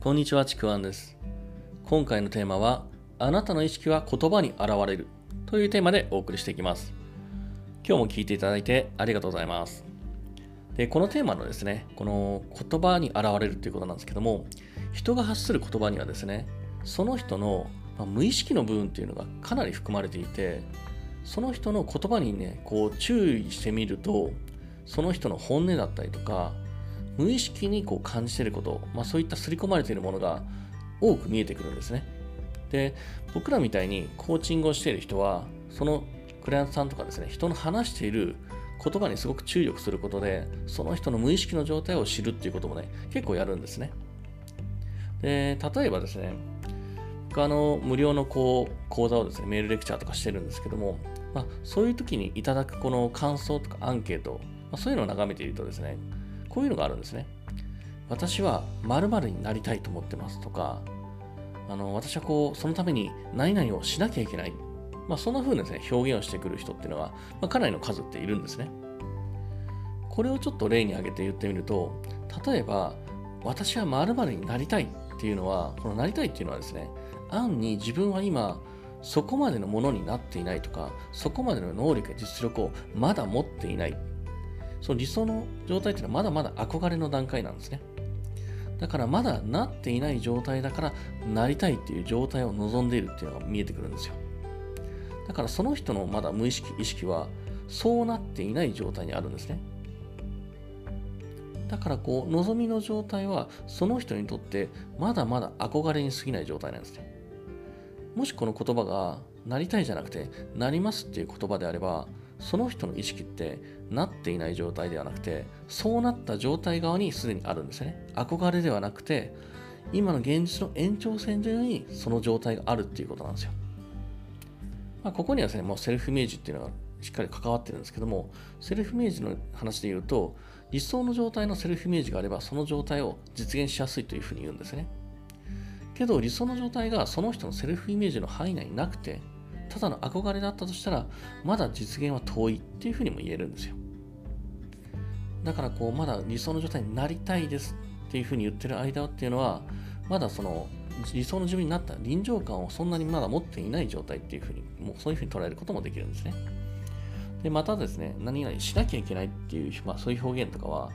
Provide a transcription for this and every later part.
こんにちは、ちくわんです。今回のテーマは、あなたの意識は言葉に現れるというテーマでお送りしていきます。今日も聞いていただいてありがとうございます。で、このテーマのですね、この言葉に現れるということなんですけども、人が発する言葉にはですね、その人の、ま無意識の部分っていうのがかなり含まれていて、その人の言葉にね、こう注意してみると、その人の本音だったりとか、無意識にこう感じていること、まあ、そういった刷り込まれているものが多く見えてくるんですね。で、僕らみたいにコーチングをしている人は、そのクライアントさんとかですね、人の話している言葉にすごく注力することで、その人の無意識の状態を知るっていうこともね、結構やるんですね。で、例えばですね、僕はあの無料のこう講座をですね、メールレクチャーとかしてるんですけども、まあ、そういう時にいただくこの感想とかアンケート、まあ、そういうのを眺めているとですね、こういうのがあるんですね。私は〇〇になりたいと思ってますとか、あの私はこう、そのために何々をしなきゃいけない。まあ、そんな風にですね、表現をしてくる人っていうのは、まあ、かなりの数っているんですね。これをちょっと例に挙げて言ってみると、例えば、私は〇〇になりたいっていうのは、このなりたいっていうのはですね、暗に自分は今、そこまでのものになっていないとか、そこまでの能力や実力をまだ持っていない。その理想の状態っていうのはまだまだ憧れの段階なんですね。だからまだなっていない状態だからなりたいっていう状態を望んでいるっていうのが見えてくるんですよ。だからその人のまだ無意識、意識はそうなっていない状態にあるんですね。だからこう、望みの状態はその人にとってまだまだ憧れに過ぎない状態なんですね。もしこの言葉がなりたいじゃなくてなりますっていう言葉であれば、その人の意識ってなっていない状態ではなくて、そうなった状態側にすでにあるんですね。憧れではなくて、今の現実の延長線上にその状態があるっていうことなんですよ。まあ、ここにはですね、もうセルフイメージっていうのがしっかり関わってるんですけども、セルフイメージの話で言うと、理想の状態のセルフイメージがあれば、その状態を実現しやすいというふうに言うんですね。けど、理想の状態がその人のセルフイメージの範囲内になくて、ただの憧れだったとしたら、まだ実現は遠いっていうふうにも言えるんですよ。だから、こう、まだ理想の状態になりたいですっていうふうに言ってる間っていうのは、まだその理想の自分になった臨場感をそんなにまだ持っていない状態っていうふうに、もうそういうふうに捉えることもできるんですね。で、またですね、何々しなきゃいけないっていう、まあそういう表現とかは、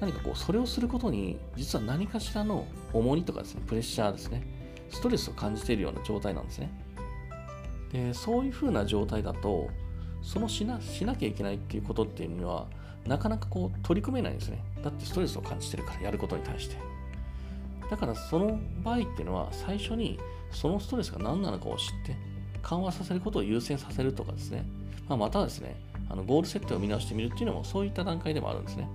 何かこう、それをすることに、実は何かしらの重荷とかですね、プレッシャーですね、ストレスを感じているような状態なんですね。で、そういう風な状態だと、そのしなしなきゃいけないっていうことっていうのは、なかなかこう取り組めないんですね。だってストレスを感じてるから、やることに対して。だからその場合っていうのは、最初にそのストレスが何なのかを知って、緩和させることを優先させるとかですね、まあ、またですね、あのゴール設定を見直してみるっていうのもそういった段階でもあるんですね。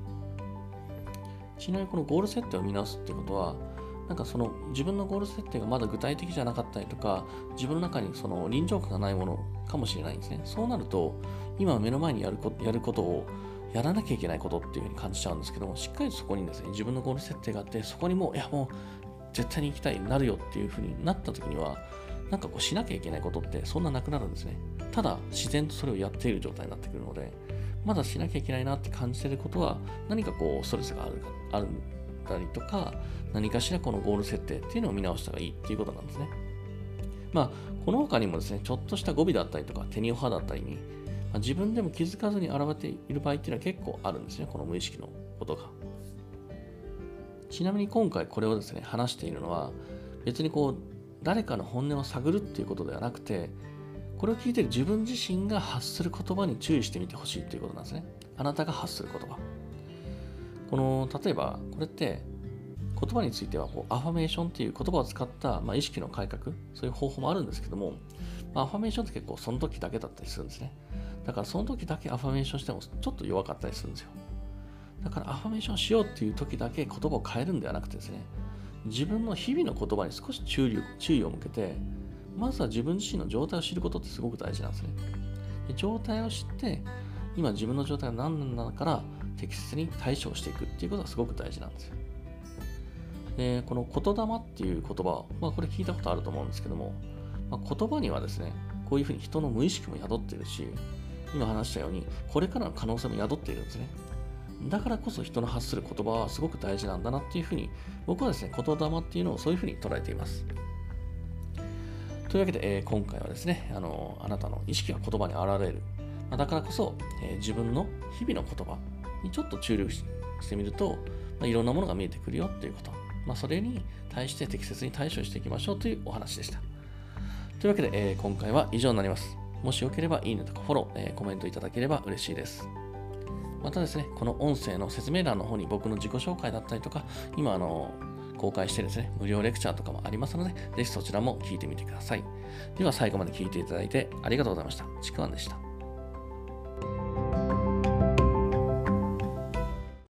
ちなみにこのゴール設定を見直すってことは、なんかその自分のゴール設定がまだ具体的じゃなかったりとか、自分の中にその臨場感がないものかもしれないんですね。そうなると、今目の前にやることやることをやらなきゃいけないことっていうふうに感じちゃうんですけども、しっかりそこにですね、自分のゴール設定があって、そこにもう、いやもう絶対に行きたい、なるよっていうふうになった時には、なんかこうしなきゃいけないことってそんななくなるんですね。ただ自然とそれをやっている状態になってくるので、まだしなきゃいけないなって感じてることは何かこうストレスがあるあるったりとか、何かしらこのゴール設定っていうのを見直した方がいいっていうことなんですね。まあ、この他にもですね、ちょっとした語尾だったりとか、手にオハだったりに、まあ、自分でも気づかずに現れている場合っていうのは結構あるんですね、この無意識のことが。ちなみに今回これをですね、話しているのは、別にこう、誰かの本音を探るっていうことではなくて、これを聞いてる自分自身が発する言葉に注意してみてほしいということなんですね。あなたが発する言葉。この、例えば、これって、言葉についてはこうアファメーションっていう言葉を使った、まあ、意識の改革、そういう方法もあるんですけども、まあ、アファメーションって結構その時だけだったりするんですね。だからその時だけアファメーションしてもちょっと弱かったりするんですよ。だからアファメーションしようっていう時だけ言葉を変えるんではなくてですね、自分の日々の言葉に少し注意注意を向けて、まずは自分自身の状態を知ることってすごく大事なんですね。で状態を知って、今自分の状態が何なのから適切に対処していくっていうことがすごく大事なんですよ。でこの言霊っていう言葉、まあ、これ聞いたことあると思うんですけども、まあ、言葉にはですね、こういうふうに人の無意識も宿っているし、今話したように、これからの可能性も宿っているんですね。だからこそ人の発する言葉はすごく大事なんだなっていうふうに、僕はですね、言霊っていうのをそういうふうに捉えています。というわけで、えー、今回はですねあの、あなたの意識が言葉に現れる。だからこそ、えー、自分の日々の言葉にちょっと注力してみると、まあ、いろんなものが見えてくるよっていうこと。まあ、それに対して適切に対処していきましょうというお話でした。というわけで、えー、今回は以上になります。もしよければいいねとかフォロー、えー、コメントいただければ嬉しいです。またですね、この音声の説明欄の方に僕の自己紹介だったりとか、今あの、公開してですね、無料レクチャーとかもありますので、ぜひそちらも聞いてみてください。では最後まで聞いていただいてありがとうございました。ちくわんでした。